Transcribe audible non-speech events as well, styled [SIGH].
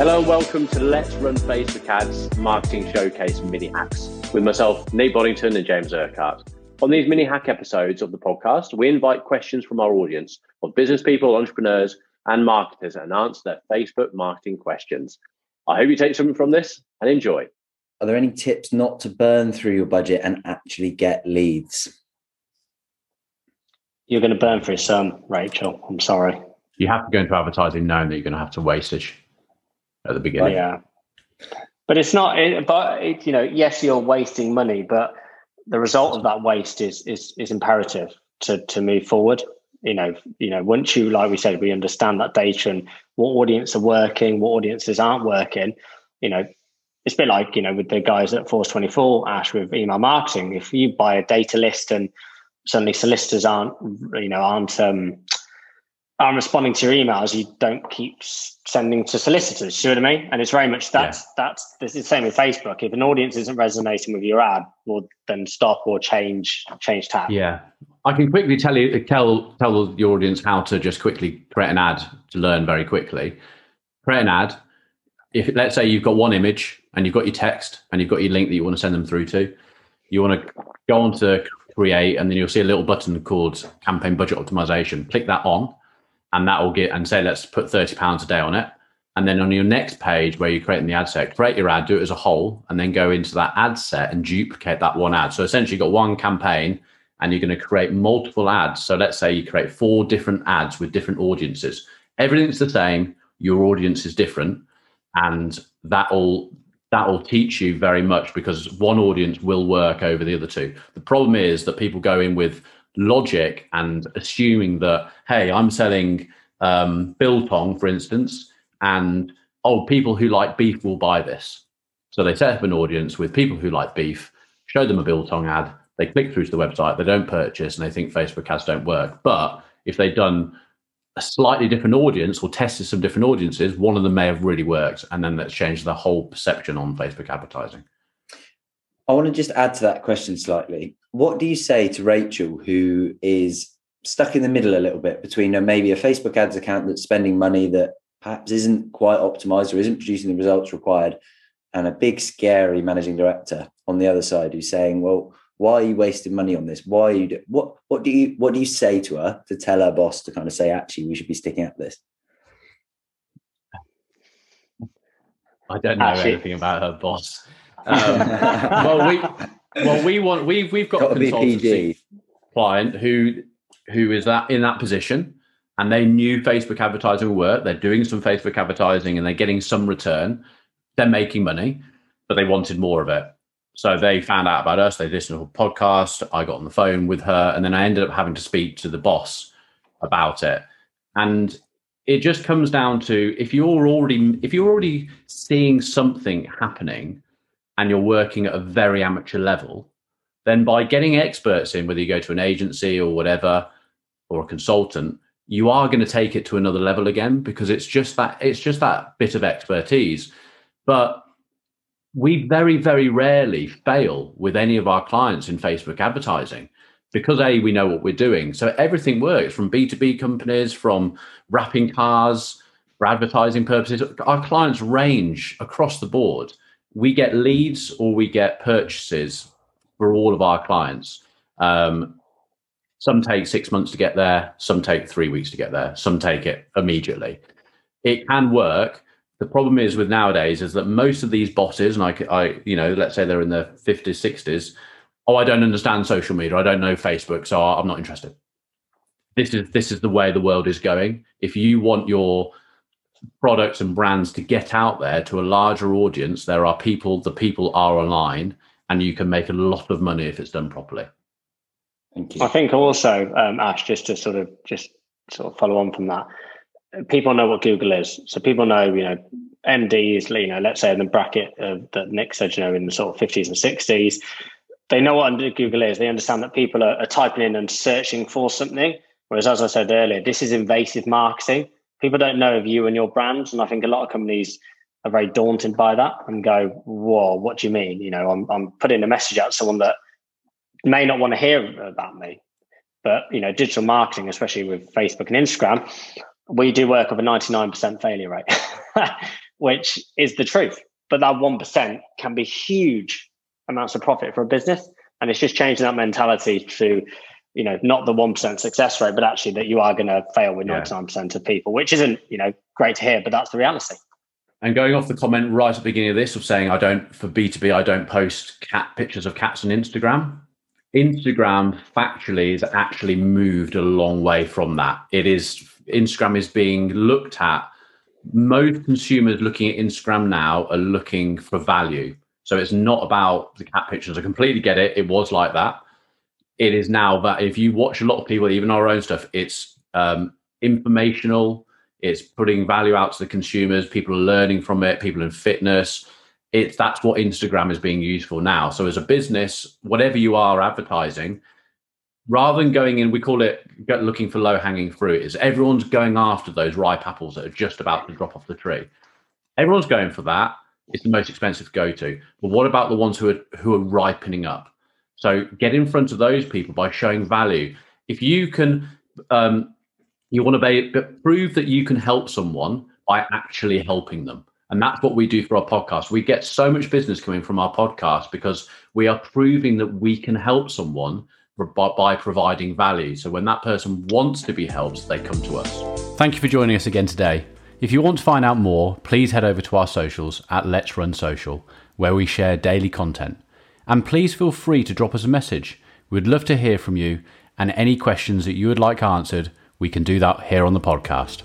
Hello and welcome to Let's Run Facebook Ads Marketing Showcase Mini Hacks with myself, Nate Boddington and James Urquhart. On these mini hack episodes of the podcast, we invite questions from our audience of business people, entrepreneurs, and marketers and answer their Facebook marketing questions. I hope you take something from this and enjoy. Are there any tips not to burn through your budget and actually get leads? You're going to burn through some, Rachel. I'm sorry. You have to go into advertising knowing that you're going to have to wastage at the beginning. Yeah, but it's not. It, but it, you know, yes, you're wasting money, but the result of that waste is is is imperative to to move forward. You know, you know, once you, like we said, we understand that data and what audience are working, what audiences aren't working. You know, it's a bit like you know with the guys at Force Twenty Four, Ash, with email marketing. If you buy a data list and suddenly solicitors aren't, you know, aren't um, aren't responding to your emails, you don't keep sending to solicitors. See what I mean? And it's very much that's yeah. that's this is the same with Facebook. If an audience isn't resonating with your ad, well then stop or change change tab. Yeah. I can quickly tell you tell tell your audience how to just quickly create an ad to learn very quickly. Create an ad. If let's say you've got one image and you've got your text and you've got your link that you want to send them through to, you want to go on to create and then you'll see a little button called campaign budget optimization. Click that on and that will get and say let's put 30 pounds a day on it. And then on your next page where you're creating the ad set create your ad do it as a whole and then go into that ad set and duplicate that one ad. So essentially you've got one campaign and you're going to create multiple ads. So let's say you create four different ads with different audiences. Everything's the same your audience is different and that'll that'll teach you very much because one audience will work over the other two. The problem is that people go in with logic and assuming that hey i'm selling um, biltong for instance and oh people who like beef will buy this. So they set up an audience with people who like beef show them a biltong ad they click through to the website they don't purchase and they think facebook ads don't work. But if they've done a slightly different audience or tested some different audiences one of them may have really worked and then that's changed the whole perception on facebook advertising I want to just add to that question slightly. What do you say to Rachel, who is stuck in the middle a little bit between a, maybe a Facebook ads account that's spending money that perhaps isn't quite optimized or isn't producing the results required, and a big, scary managing director on the other side who's saying, "Well, why are you wasting money on this? Why are you do- what? What do you what do you say to her to tell her boss to kind of say, actually, we should be sticking at this?" I don't know actually, anything about her boss. Um, well, we well we want we've we've got, got a consultancy client who who is that in that position, and they knew Facebook advertising would work. They're doing some Facebook advertising and they're getting some return. They're making money, but they wanted more of it. So they found out about us. They listened to a podcast. I got on the phone with her, and then I ended up having to speak to the boss about it. And it just comes down to if you're already if you're already seeing something happening and you're working at a very amateur level, then by getting experts in, whether you go to an agency or whatever, or a consultant, you are going to take it to another level again because it's just that it's just that bit of expertise. But we very, very rarely fail with any of our clients in Facebook advertising because a we know what we're doing. So everything works from B2B companies, from wrapping cars for advertising purposes. Our clients range across the board we get leads or we get purchases for all of our clients. Um, some take six months to get there, some take three weeks to get there, some take it immediately. It can work. The problem is with nowadays is that most of these bosses, and I, I, you know, let's say they're in their 50s, 60s, oh, I don't understand social media, I don't know Facebook, so I'm not interested. This is this is the way the world is going. If you want your products and brands to get out there to a larger audience, there are people, the people are online, and you can make a lot of money if it's done properly. Thank you. I think also, um, Ash, just to sort of just sort of follow on from that, people know what Google is. So people know, you know, MD is, you know, let's say in the bracket of, that Nick said, you know, in the sort of 50s and 60s. They know what Google is. They understand that people are, are typing in and searching for something. Whereas, as I said earlier, this is invasive marketing people don't know of you and your brand. And I think a lot of companies are very daunted by that and go, whoa, what do you mean? You know, I'm, I'm putting a message out to someone that may not want to hear about me. But, you know, digital marketing, especially with Facebook and Instagram, we do work with a 99% failure rate, [LAUGHS] which is the truth. But that 1% can be huge amounts of profit for a business. And it's just changing that mentality to, you know, not the 1% success rate, but actually that you are going to fail with 99% of people, which isn't, you know, great to hear, but that's the reality. And going off the comment right at the beginning of this of saying I don't for B2B, I don't post cat pictures of cats on Instagram. Instagram factually is actually moved a long way from that. It is Instagram is being looked at. Most consumers looking at Instagram now are looking for value. So it's not about the cat pictures. I completely get it. It was like that. It is now that if you watch a lot of people, even our own stuff, it's um, informational. It's putting value out to the consumers. People are learning from it. People in fitness. It's that's what Instagram is being used for now. So as a business, whatever you are advertising, rather than going in, we call it looking for low hanging fruit, is everyone's going after those ripe apples that are just about to drop off the tree. Everyone's going for that. It's the most expensive go to. But what about the ones who are who are ripening up? So get in front of those people by showing value. If you can, um, you want to be, prove that you can help someone by actually helping them. And that's what we do for our podcast. We get so much business coming from our podcast because we are proving that we can help someone by, by providing value. So when that person wants to be helped, they come to us. Thank you for joining us again today. If you want to find out more, please head over to our socials at Let's Run Social, where we share daily content. And please feel free to drop us a message. We'd love to hear from you, and any questions that you would like answered, we can do that here on the podcast.